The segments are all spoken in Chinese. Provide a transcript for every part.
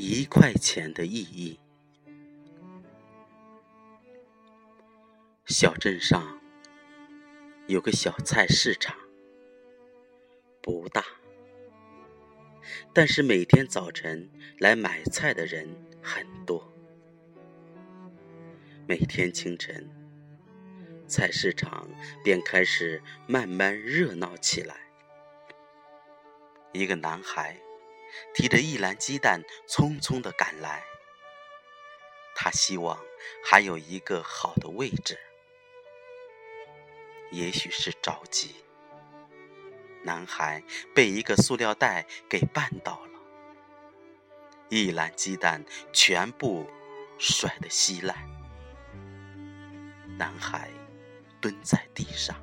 一块钱的意义。小镇上有个小菜市场，不大，但是每天早晨来买菜的人很多。每天清晨，菜市场便开始慢慢热闹起来。一个男孩。提着一篮鸡蛋，匆匆的赶来。他希望还有一个好的位置。也许是着急，男孩被一个塑料袋给绊倒了，一篮鸡蛋全部摔得稀烂。男孩蹲在地上，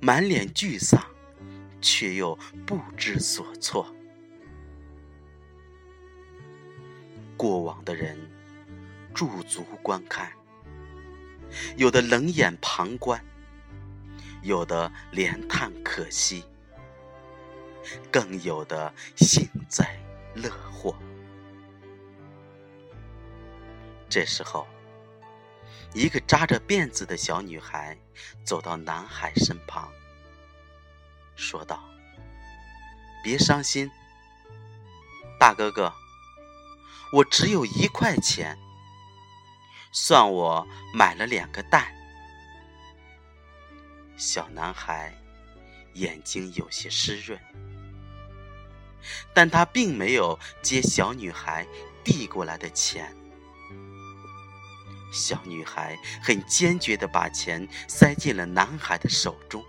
满脸沮丧，却又不知所措。过往的人驻足观看，有的冷眼旁观，有的连叹可惜，更有的幸灾乐祸。这时候，一个扎着辫子的小女孩走到男孩身旁，说道：“别伤心，大哥哥。”我只有一块钱，算我买了两个蛋。小男孩眼睛有些湿润，但他并没有接小女孩递过来的钱。小女孩很坚决的把钱塞进了男孩的手中，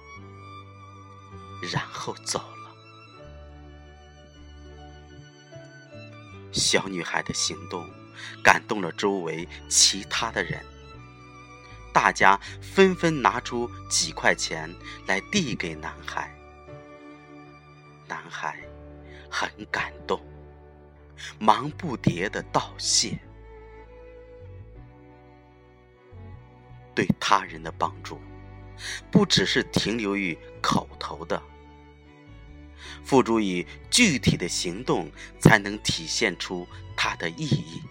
然后走了。小女孩的行动感动了周围其他的人，大家纷纷拿出几块钱来递给男孩。男孩很感动，忙不迭的道谢。对他人的帮助，不只是停留于口头的。付诸于具体的行动，才能体现出它的意义。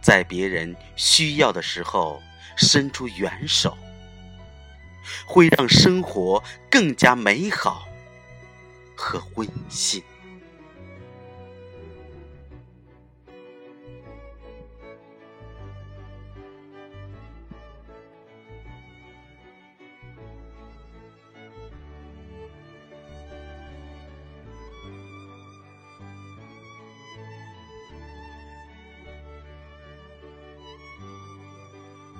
在别人需要的时候伸出援手，会让生活更加美好和温馨。